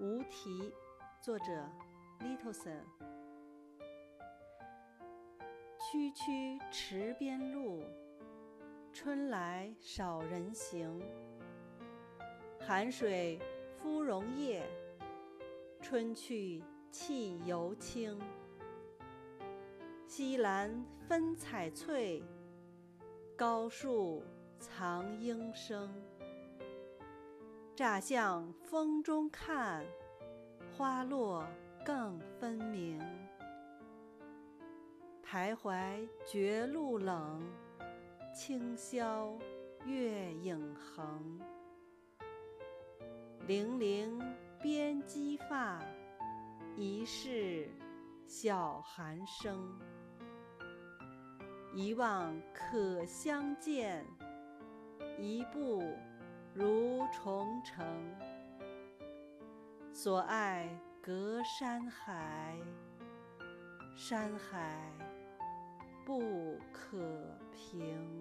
无题，作者 Littleson。区区池边路，春来少人行。寒水芙蓉叶，春去气犹清。西兰分彩翠，高树藏莺声。乍向风中看，花落更分明。徘徊觉路冷，清宵月影横。零零编机发，疑是小寒声。一望可相见，一步。城，所爱隔山海，山海不可平。